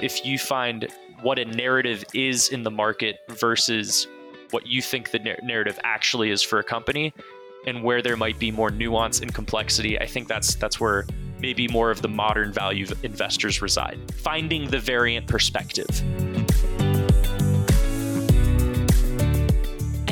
if you find what a narrative is in the market versus what you think the narrative actually is for a company and where there might be more nuance and complexity. I think that's that's where maybe more of the modern value investors reside. Finding the variant perspective.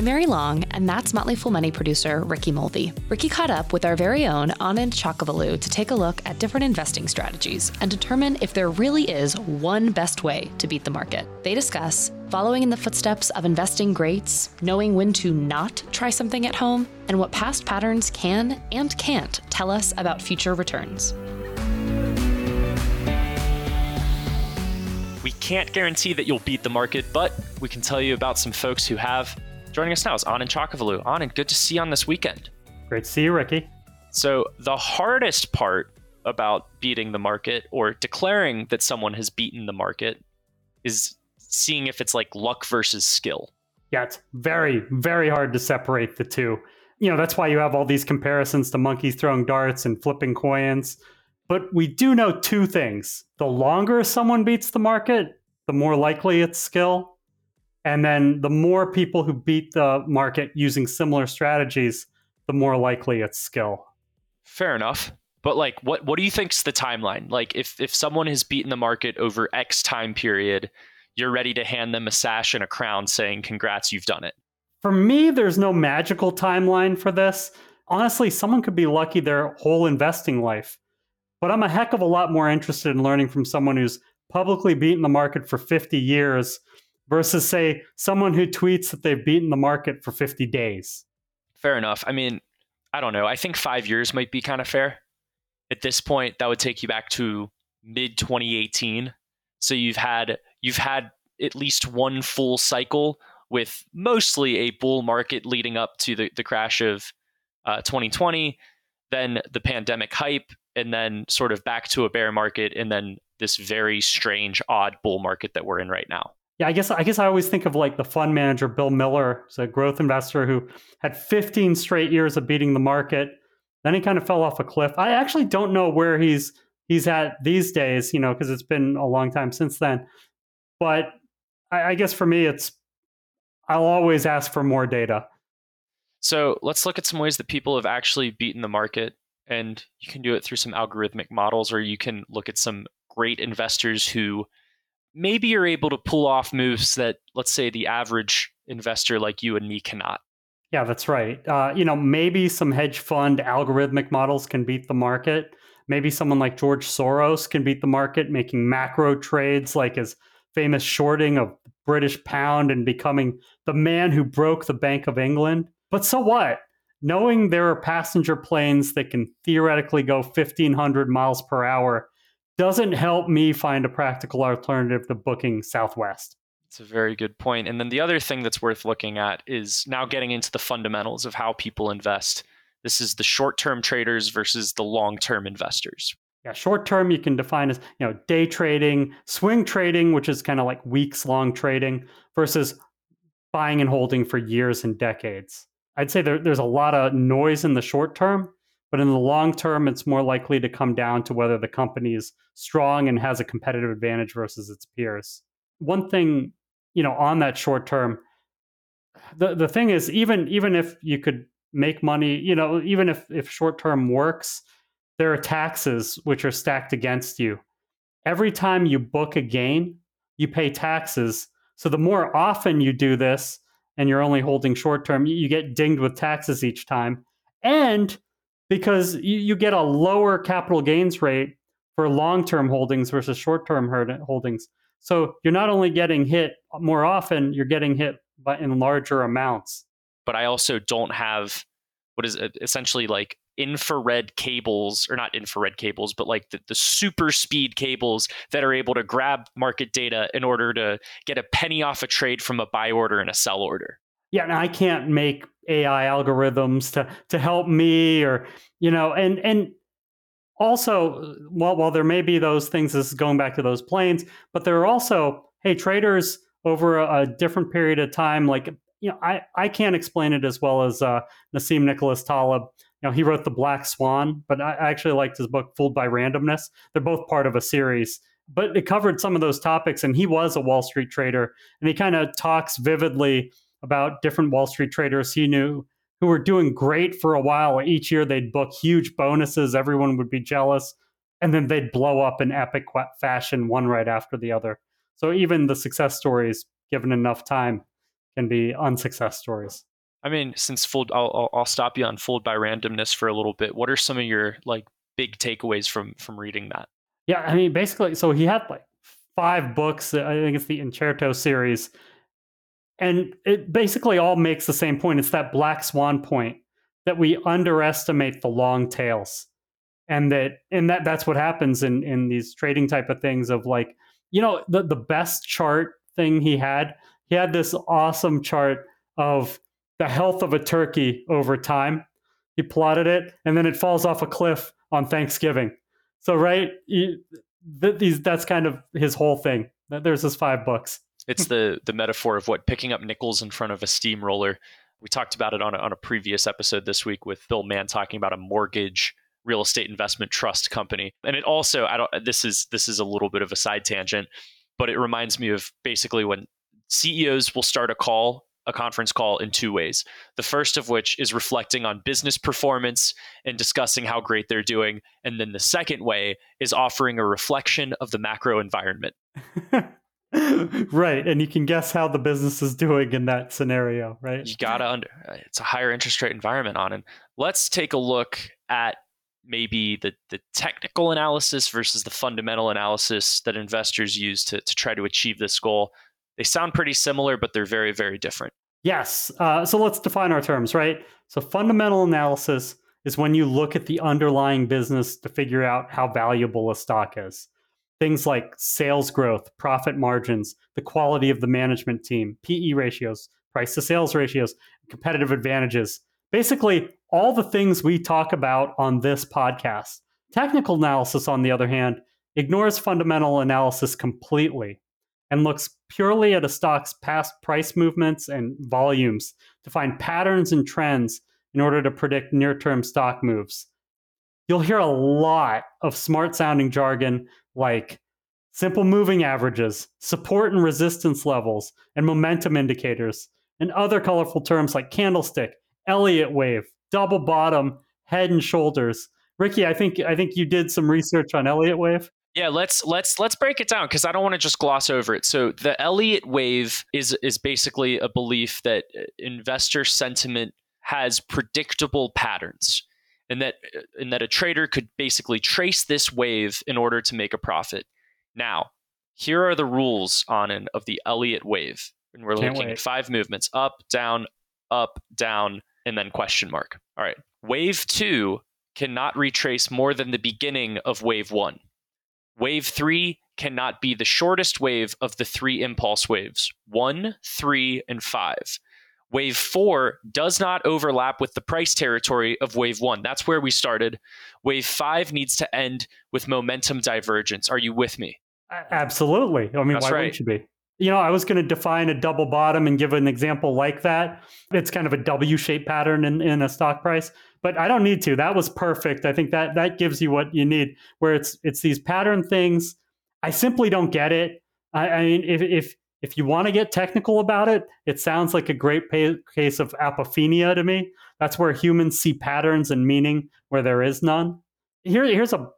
Mary Long, and that's Motley Fool Money producer Ricky Mulvey. Ricky caught up with our very own Anand Chokkavelu to take a look at different investing strategies and determine if there really is one best way to beat the market. They discuss following in the footsteps of investing greats, knowing when to not try something at home, and what past patterns can and can't tell us about future returns. We can't guarantee that you'll beat the market, but we can tell you about some folks who have. Joining us now is Anand Chokkavelu. Anand, good to see you on this weekend. Great to see you, Ricky. So, the hardest part about beating the market or declaring that someone has beaten the market is seeing if it's like luck versus skill. Yeah, it's very, very hard to separate the two. You know, that's why you have all these comparisons to monkeys throwing darts and flipping coins. But we do know two things. The longer someone beats the market, the more likely it's skill. And then the more people who beat the market using similar strategies, the more likely it's skill. Fair enough. But like what what do you think's the timeline? Like if if someone has beaten the market over X time period, you're ready to hand them a sash and a crown saying, Congrats, you've done it? For me, there's no magical timeline for this. Honestly, someone could be lucky their whole investing life. But I'm a heck of a lot more interested in learning from someone who's publicly beaten the market for 50 years versus, say, someone who tweets that they've beaten the market for 50 days. Fair enough. I mean, I don't know. I think five years might be kind of fair. At this point, that would take you back to mid 2018. So you've had you've had at least one full cycle with mostly a bull market leading up to the, the crash of uh, 2020, then the pandemic hype, and then sort of back to a bear market, and then this very strange, odd bull market that we're in right now. Yeah, I guess I guess I always think of like the fund manager Bill Miller, who's a growth investor who had 15 straight years of beating the market. Then he kind of fell off a cliff. I actually don't know where he's he's at these days, you know, because it's been a long time since then. But I, I guess for me, it's I'll always ask for more data. So let's look at some ways that people have actually beaten the market. And you can do it through some algorithmic models, or you can look at some great investors who maybe you're able to pull off moves that, let's say, the average investor like you and me cannot. Yeah, that's right. Uh, you know, maybe some hedge fund algorithmic models can beat the market. Maybe someone like George Soros can beat the market, making macro trades like his famous shorting of British pound and becoming the man who broke the Bank of England. But so what? Knowing there are passenger planes that can theoretically go 1500 miles per hour doesn't help me find a practical alternative to booking Southwest. It's a very good point. And then the other thing that's worth looking at is now getting into the fundamentals of how people invest. This is the short term traders versus the long term investors. Yeah, short term you can define as you know day trading, swing trading, which is kind of like weeks long trading, versus buying and holding for years and decades. I'd say there, there's a lot of noise in the short term, but in the long term, it's more likely to come down to whether the company is strong and has a competitive advantage versus its peers. One thing, you know, on that short term, the the thing is, even even if you could make money, you know, even if if short term works, there are taxes which are stacked against you. Every time you book a gain, you pay taxes. So the more often you do this and you're only holding short term, you get dinged with taxes each time. And because you, you get a lower capital gains rate for long term holdings versus short term holdings. So you're not only getting hit more often, you're getting hit in larger amounts. But I also don't have what is essentially like infrared cables or not infrared cables but like the, the super speed cables that are able to grab market data in order to get a penny off a trade from a buy order and a sell order yeah and i can't make ai algorithms to to help me or you know and and also while while there may be those things this is going back to those planes but there are also hey traders over a, a different period of time like you know i i can't explain it as well as uh, nassim nicholas taleb you know, he wrote The Black Swan, but I actually liked his book Fooled by Randomness. They're both part of a series. but it covered some of those topics. And he was a Wall Street trader, and he kind of talks vividly about different Wall Street traders he knew who were doing great for a while. Each year they'd book huge bonuses, everyone would be jealous, and then they'd blow up in epic fashion, one right after the other. So even the success stories, given enough time, can be unsuccess stories. I mean, since full, I'll, I'll stop you on fooled by randomness for a little bit. What are some of your like big takeaways from from reading that? Yeah, I mean, basically, so he had like five books. I think it's the Incerto series, and it basically all makes the same point. It's that black swan point that we underestimate the long tails, and that and that that's what happens in in these trading type of things. Of like, you know, the the best chart thing he had. He had this awesome chart of the health of a turkey over time. He plotted it, and then it falls off a cliff on Thanksgiving. So, right, he, th- these that's kind of his whole thing. There's his five books. It's the the metaphor of what picking up nickels in front of a steamroller. We talked about it on a, on a previous episode this week with Bill Mann talking about a mortgage real estate investment trust company. And it also I don't this is this is a little bit of a side tangent, but it reminds me of basically when CEOs will start a call a conference call in two ways. The first of which is reflecting on business performance and discussing how great they're doing. And then the second way is offering a reflection of the macro environment. right. And you can guess how the business is doing in that scenario, right? You got to under, it's a higher interest rate environment Anand Let's take a look at maybe the, the technical analysis versus the fundamental analysis that investors use to, to try to achieve this goal. They sound pretty similar, but they're very, very different. Yes. Uh, so let's define our terms, right? So fundamental analysis is when you look at the underlying business to figure out how valuable a stock is. Things like sales growth, profit margins, the quality of the management team, PE ratios, price to sales ratios, competitive advantages. Basically, all the things we talk about on this podcast. Technical analysis, on the other hand, ignores fundamental analysis completely and looks purely at a stock's past price movements and volumes to find patterns and trends in order to predict near term stock moves. You'll hear a lot of smart sounding jargon like simple moving averages, support and resistance levels, and momentum indicators, and other colorful terms like candlestick, Elliott wave, double bottom, head and shoulders. Ricky, I think I think you did some research on Elliott wave. Yeah, let's let's let's break it down because I don't want to just gloss over it. So the Elliott wave is is basically a belief that uh, investor sentiment has predictable patterns, and that uh, and that a trader could basically trace this wave in order to make a profit. Now, here are the rules on an of the Elliott wave, and we're Can't looking wait. at five movements: up, down, up, down, and then question mark. All right, wave two cannot retrace more than the beginning of wave one. Wave three cannot be the shortest wave of the three impulse waves one, three, and five. Wave four does not overlap with the price territory of wave one. That's where we started. Wave five needs to end with momentum divergence. Are you with me? Absolutely. I mean, That's why right. wouldn't you be? You know, I was going to define a double bottom and give an example like that. It's kind of a W shaped pattern in, in a stock price but I don't need to. That was perfect. I think that that gives you what you need. Where it's it's these pattern things. I simply don't get it. I, I mean, if if if you want to get technical about it, it sounds like a great pay, case of apophenia to me. That's where humans see patterns and meaning where there is none. Here, here's a.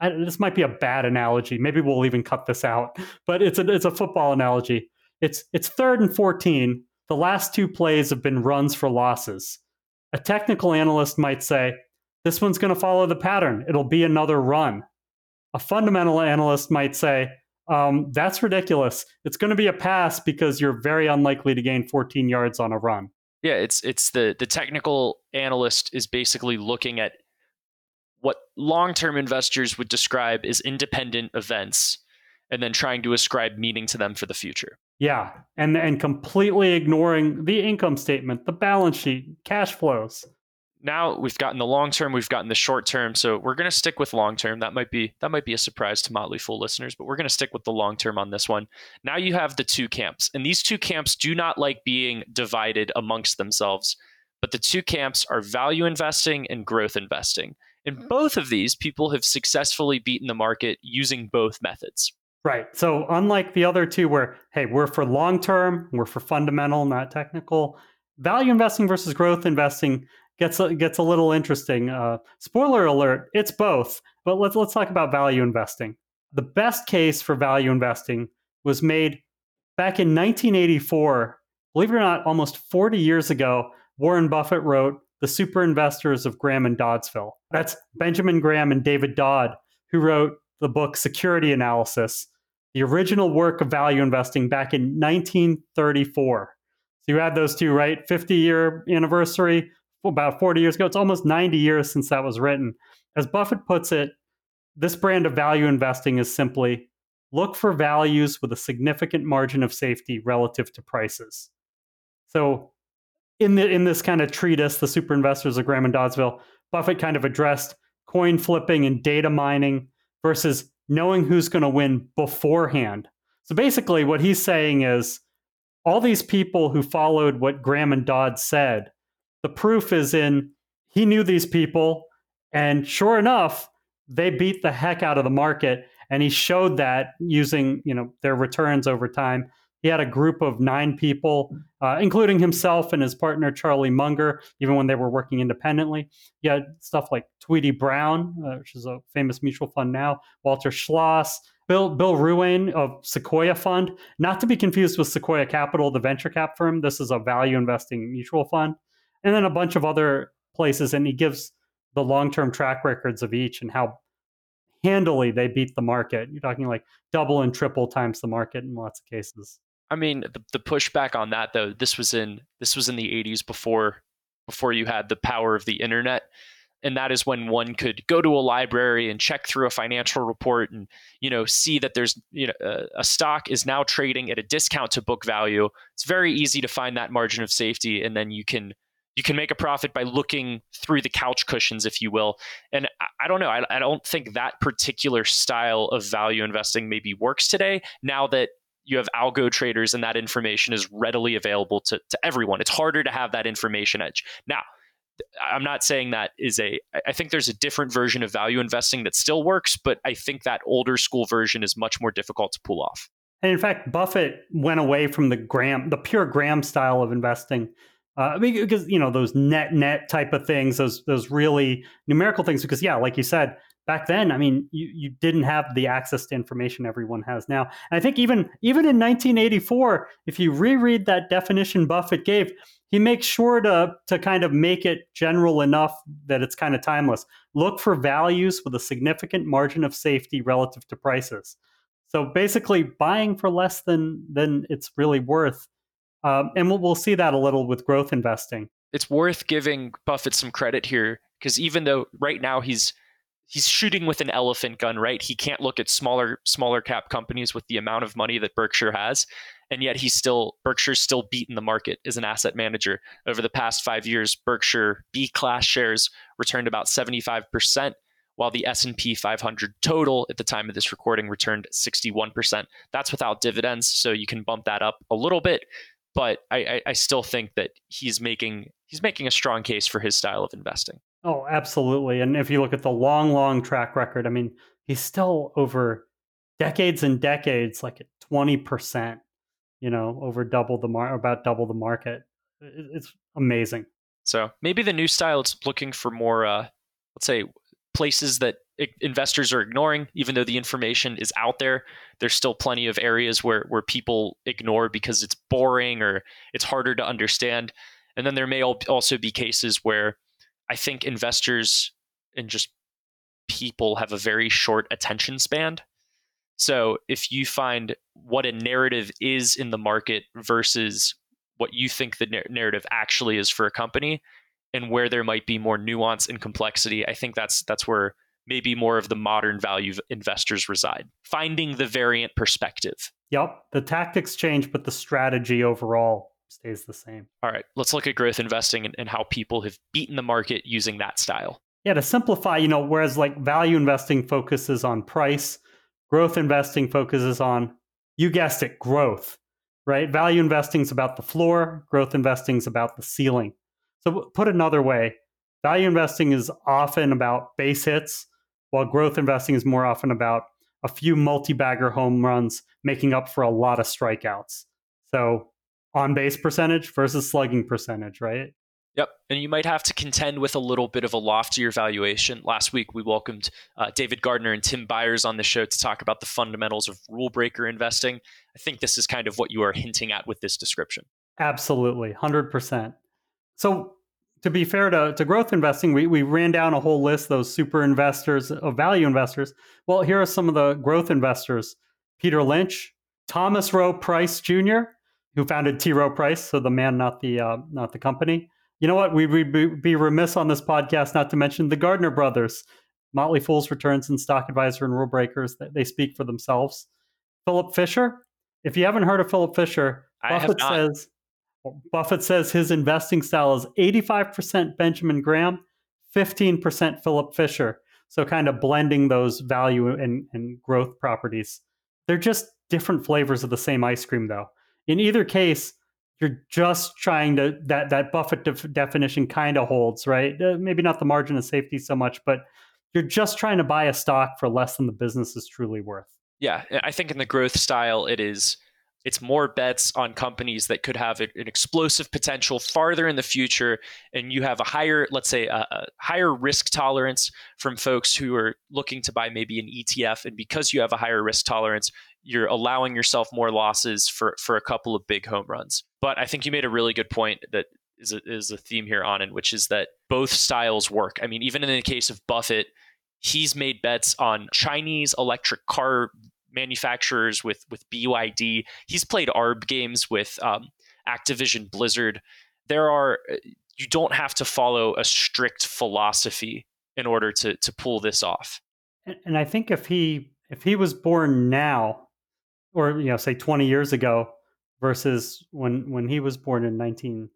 I, this might be a bad analogy. Maybe we'll even cut this out. But it's a it's a football analogy. It's it's third and fourteen. The last two plays have been runs for losses. A technical analyst might say, this one's going to follow the pattern. It'll be another run. A fundamental analyst might say, um, that's ridiculous. It's going to be a pass because you're very unlikely to gain 14 yards on a run. Yeah, it's it's the the technical analyst is basically looking at what long-term investors would describe as independent events and then trying to ascribe meaning to them for the future. Yeah, and and completely ignoring the income statement, the balance sheet, cash flows. Now we've gotten the long term, we've gotten the short term, so we're going to stick with long term. That might be that might be a surprise to Motley Fool listeners, but we're going to stick with the long term on this one. Now you have the two camps, and these two camps do not like being divided amongst themselves. But the two camps are value investing and growth investing. In mm. both of these, people have successfully beaten the market using both methods. Right. So unlike the other two, where hey, we're for long term, we're for fundamental, not technical. Value investing versus growth investing gets a, gets a little interesting. Uh, spoiler alert: it's both. But let's let's talk about value investing. The best case for value investing was made back in 1984. Believe it or not, almost 40 years ago, Warren Buffett wrote "The Super Investors of Graham and Doddsville." That's Benjamin Graham and David Dodd, who wrote the book Security Analysis, the original work of value investing back in 1934. So you add those two, right? 50 year anniversary, about 40 years ago. It's almost 90 years since that was written. As Buffett puts it, this brand of value investing is simply look for values with a significant margin of safety relative to prices. So in the in this kind of treatise, the super investors of Graham and Doddsville, Buffett kind of addressed coin flipping and data mining versus knowing who's going to win beforehand. So basically, what he's saying is all these people who followed what Graham and Dodd said, the proof is in he knew these people, and sure enough, they beat the heck out of the market. And he showed that using you know their returns over time. He had a group of nine people, uh, including himself and his partner Charlie Munger, even when they were working independently. He had stuff like Tweedy Brown, uh, which is a famous mutual fund now, Walter Schloss, Bill Bill Ruane of Sequoia Fund, not to be confused with Sequoia Capital, the venture cap firm. This is a value investing mutual fund, and then a bunch of other places. And he gives the long term track records of each and how handily they beat the market. You're talking like double and triple times the market in lots of cases. I mean, the, the pushback on that though, this was in this was in the 80s before before you had the power of the internet. And that is when one could go to a library and check through a financial report and you know see that there's you know a, a stock is now trading at a discount to book value. It's very easy to find that margin of safety, and then you can you can make a profit by looking through the couch cushions, if you will. And I, I don't know. I, I, don't think that particular style of value investing maybe works today. Now that you have algo traders and that information is readily available to, to everyone. It's harder to have that information edge. Now, I'm not saying that is a, I think there's a different version of value investing that still works, but I think that older school version is much more difficult to pull off. And in fact, Buffett went away from the Graham, the pure Graham style of investing. Uh, because you know those net net type of things, those those really numerical things. Because yeah, like you said, back then, I mean, you, you didn't have the access to information everyone has now. And I think even even in 1984, if you reread that definition Buffett gave, he makes sure to to kind of make it general enough that it's kind of timeless. Look for values with a significant margin of safety relative to prices. So basically, buying for less than than it's really worth. Um, and we'll, we'll see that a little with growth investing. It's worth giving Buffett some credit here because even though right now he's he's shooting with an elephant gun, right? He can't look at smaller smaller cap companies with the amount of money that Berkshire has, and yet he's still Berkshire's still beaten the market as an asset manager. Over the past 5 years, Berkshire B class shares returned about 75%, while the S&P 500 total at the time of this recording returned 61%. That's without dividends, so you can bump that up a little bit, but I, I, I still think that he's making he's making a strong case for his style of investing. Oh, absolutely. And if you look at the long, long track record, I mean, he's still over decades and decades, like at 20%, you know, over double the market, about double the market. It's amazing. So maybe the new style is looking for more, uh, let's say, places that investors are ignoring, even though the information is out there. There's still plenty of areas where, where people ignore because it's boring or it's harder to understand. And then there may also be cases where I think investors and just people have a very short attention span. So if you find what a narrative is in the market versus what you think the narrative actually is for a company and where there might be more nuance and complexity, I think that's that's where maybe more of the modern value investors reside. Finding the variant perspective. Yep, the tactics change but the strategy overall stays the same. All right, let's look at growth investing and, and how people have beaten the market using that style. Yeah, to simplify, you know, whereas like value investing focuses on price, growth investing focuses on, you guessed it, growth, right? Value investing is about the floor, growth investing is about the ceiling. So, put another way, value investing is often about base hits, while growth investing is more often about a few multi-bagger home runs making up for a lot of strikeouts. So on base percentage versus slugging percentage, right? Yep. And you might have to contend with a little bit of a loftier valuation. Last week, we welcomed uh, David Gardner and Tim Byers on the show to talk about the fundamentals of rule breaker investing. I think this is kind of what you are hinting at with this description. Absolutely. 100%. So, to be fair to, to growth investing, we, we ran down a whole list, those super investors of value investors. Well, here are some of the growth investors Peter Lynch, Thomas Rowe Price Jr., who founded T. Rowe Price, so the man, not the, uh, not the company you know what? We would be remiss on this podcast not to mention the Gardner brothers. Motley Fool's Returns and Stock Advisor and Rule Breakers. They speak for themselves. Philip Fisher. If you haven't heard of Philip Fisher, Buffett says Buffett says his investing style is 85% Benjamin Graham, 15% Philip Fisher. So kind of blending those value and, and growth properties. They're just different flavors of the same ice cream, though. In either case, you're just trying to that that Buffett def- definition kind of holds, right? Uh, maybe not the margin of safety so much, but you're just trying to buy a stock for less than the business is truly worth. Yeah, I think in the growth style, it is it's more bets on companies that could have an explosive potential farther in the future and you have a higher let's say a, a, higher risk tolerance from folks who are looking to buy maybe an etf and because you have a higher risk tolerance you're allowing yourself more losses for for a couple of big home runs. But i think you made a really good point that is a, is a theme here Anand which is that both styles work. I mean even in the case of buffett he's made bets on chinese electric car manufacturers with with BYD. He's played ARB games with um, Activision Blizzard. There are you don't have to follow a strict philosophy in order to to pull this off. And I think if he if he was born now, or you know, say twenty years ago, versus when when he was born in nineteen,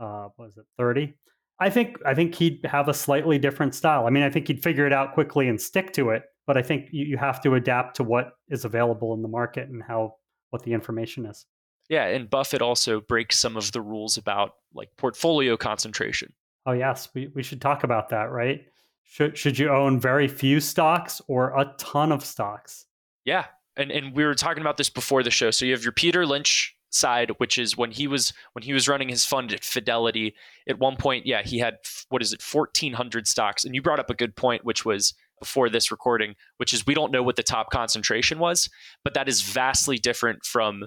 uh, was it thirty? I think I think he'd have a slightly different style. I mean, I think he'd figure it out quickly and stick to it but I think you, you have to adapt to what is available in the market and how what the information is. Yeah, and Buffett also breaks some of the rules about like portfolio concentration. Oh yes, we, we should talk about that, right? Should should you own very few stocks or a ton of stocks? Yeah. And and we were talking about this before the show. So you have your Peter Lynch side, which is when he was when he was running his fund at Fidelity. At one point, yeah, he had what is it, fourteen hundred stocks. And you brought up a good point, which was before this recording, which is we don't know what the top concentration was, but that is vastly different from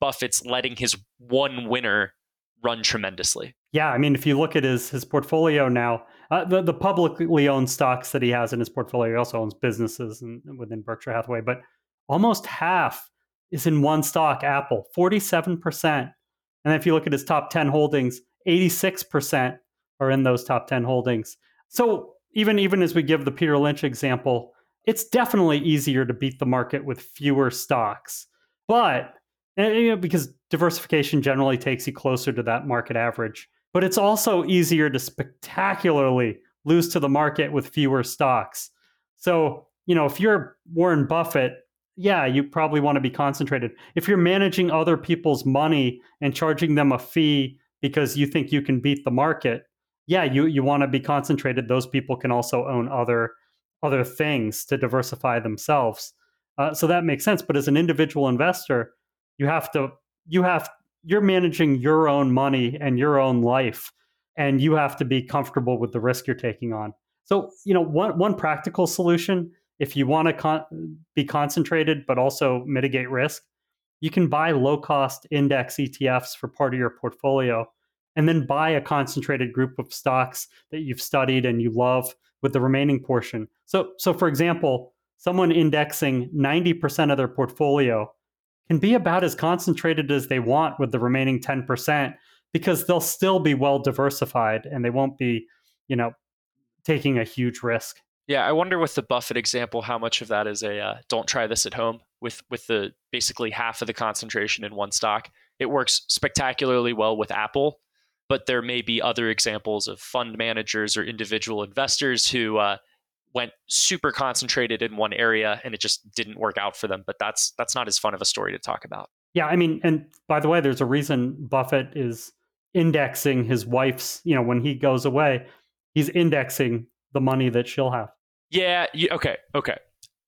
Buffett's letting his one winner run tremendously. Yeah, I mean, if you look at his his portfolio now, uh, the the publicly owned stocks that he has in his portfolio, he also owns businesses and within Berkshire Hathaway, but almost half is in one stock, Apple, forty seven percent. And if you look at his top ten holdings, eighty six percent are in those top ten holdings. So even even as we give the Peter Lynch example, it's definitely easier to beat the market with fewer stocks. But eh, you know, because diversification generally takes you closer to that market average, but it's also easier to spectacularly lose to the market with fewer stocks. So, you know, if you're Warren Buffett, yeah, you probably want to be concentrated. If you're managing other people's money and charging them a fee because you think you can beat the market, yeah, you you want to be concentrated. Those people can also own other other things to diversify themselves. Uh, so that makes sense. But as an individual investor, you have to you have you're managing your own money and your own life, and you have to be comfortable with the risk you're taking on. So you know one one practical solution if you want to con- be concentrated but also mitigate risk, you can buy low cost index ETFs for part of your portfolio and then buy a concentrated group of stocks that you've studied and you love with the remaining portion. So, so for example, someone indexing 90% of their portfolio can be about as concentrated as they want with the remaining 10% because they'll still be well diversified and they won't be, you know, taking a huge risk. Yeah, I wonder with the Buffett example how much of that is a uh, don't try this at home with with the basically half of the concentration in one stock. It works spectacularly well with Apple but there may be other examples of fund managers or individual investors who uh, went super concentrated in one area and it just didn't work out for them. But that's that's not as fun of a story to talk about. Yeah, I mean, and by the way, there's a reason Buffett is indexing his wife's. You know, when he goes away, he's indexing the money that she'll have. Yeah. You, okay. Okay.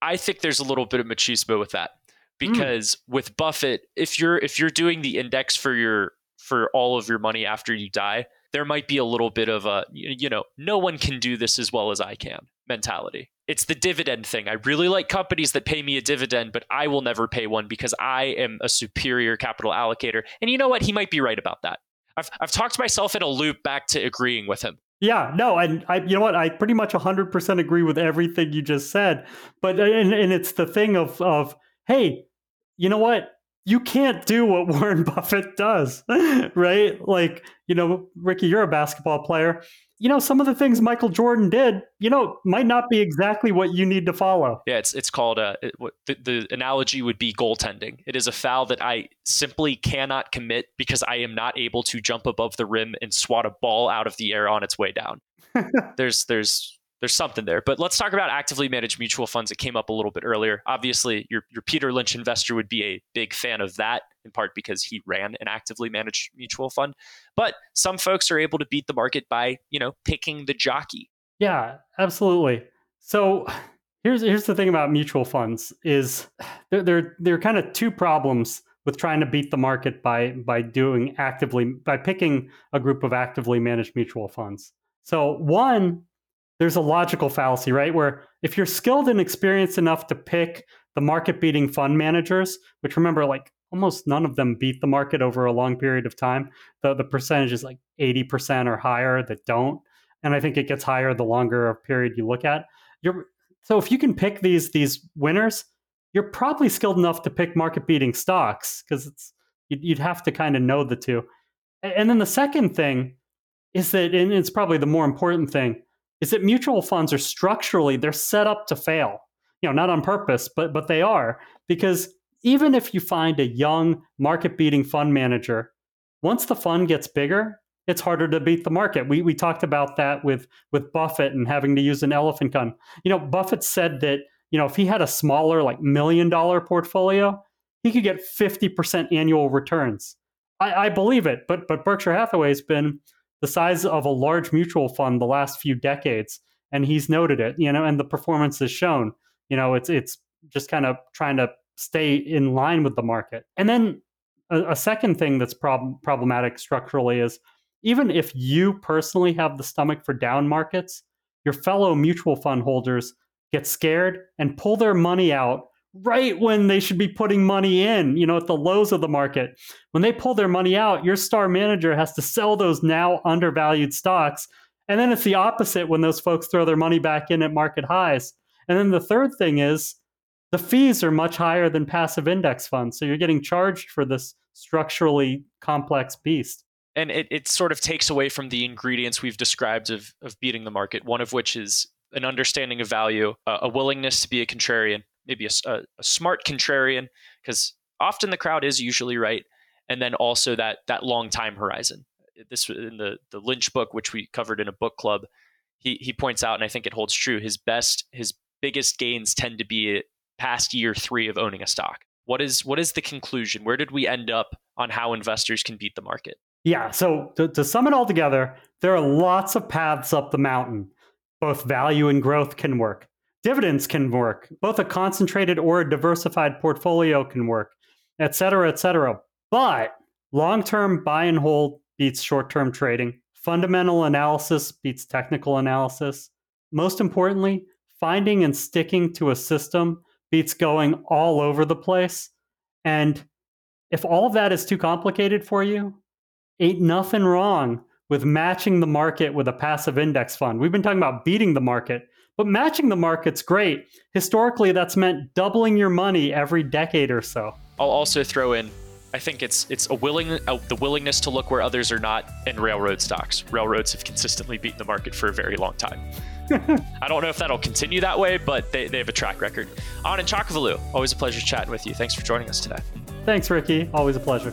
I think there's a little bit of machismo with that because mm. with Buffett, if you're if you're doing the index for your for all of your money after you die, there might be a little bit of a you know no one can do this as well as I can mentality. It's the dividend thing. I really like companies that pay me a dividend, but I will never pay one because I am a superior capital allocator. And you know what? He might be right about that. I've, I've talked myself in a loop back to agreeing with him. Yeah, no, and I, you know what? I pretty much 100% agree with everything you just said. But and, and it's the thing of of hey, you know what? You can't do what Warren Buffett does, right? Like, you know, Ricky, you're a basketball player you know, some of the things Michael Jordan did, you know, might not be exactly what you need to follow. Yeah, it's it's called uh, it, the, the analogy would be goaltending. It is a foul that I simply cannot commit because I am not able to jump above the rim and swat a ball out of the air on its way down. there's there's there's something there. But let's talk about actively managed mutual funds. It came up a little bit earlier. Obviously, your, your Peter Lynch investor would be a big fan of that, in part because he ran an actively managed mutual fund. But some folks are able to beat the market by, you know, picking the jockey. Yeah, absolutely. So here's here's the thing about mutual funds is there there, there are kind of two problems with trying to beat the market by by doing actively by picking a group of actively managed mutual funds. So one there's a logical fallacy, right? Where if you're skilled and experienced enough to pick the market beating fund managers, which remember, like almost none of them beat the market over a long period of time, the, the percentage is like 80% or higher that don't. And I think it gets higher the longer period you look at. You're, so if you can pick these these winners, you're probably skilled enough to pick market beating stocks because it's you'd have to kind of know the two. And then the second thing is that, and it's probably the more important thing, is that mutual funds are structurally they're set up to fail. You know, not on purpose, but but they are because even if you find a young market beating fund manager, once the fund gets bigger, it's harder to beat the market. We we talked about that with with Buffett and having to use an elephant gun. You know, Buffett said that, you know, if he had a smaller like million dollar portfolio, he could get 50% annual returns. I, I believe it, but but Berkshire Hathaway's been the size of a large mutual fund the last few decades and he's noted it you know and the performance is shown. You know it's it's just kind of trying to stay in line with the market. And then a, a second thing that's prob- problematic structurally is even if you personally have the stomach for down markets your fellow mutual fund holders get scared and pull their money out right when they should be putting money in, you know, at the lows of the market. When they pull their money out, your star manager has to sell those now undervalued stocks. And then it's the opposite when those folks throw their money back in at market highs. And then the third thing is the fees are much higher than passive index funds. So you're getting charged for this structurally complex beast. And it, it sort of takes away from the ingredients we've described of, of beating the market, one of which is an understanding of value, uh, a willingness to be a contrarian, maybe a, a, a smart contrarian because often the crowd is usually right, and then also that that long time horizon. This in the the Lynch book, which we covered in a book club, he he points out, and I think it holds true. His best, his biggest gains tend to be past year three of owning a stock. What is what is the conclusion? Where did we end up on how investors can beat the market? Yeah. So to, to sum it all together, there are lots of paths up the mountain. Both value and growth can work. Dividends can work. Both a concentrated or a diversified portfolio can work, et cetera, et cetera. But long term buy and hold beats short term trading. Fundamental analysis beats technical analysis. Most importantly, finding and sticking to a system beats going all over the place. And if all of that is too complicated for you, ain't nothing wrong with matching the market with a passive index fund. We've been talking about beating the market. But matching the market's great. Historically, that's meant doubling your money every decade or so. I'll also throw in I think it's it's a willing uh, the willingness to look where others are not in railroad stocks. Railroads have consistently beaten the market for a very long time. I don't know if that'll continue that way, but they, they have a track record. Anand Chokkavelu, always a pleasure chatting with you. Thanks for joining us today. Thanks, Ricky. Always a pleasure.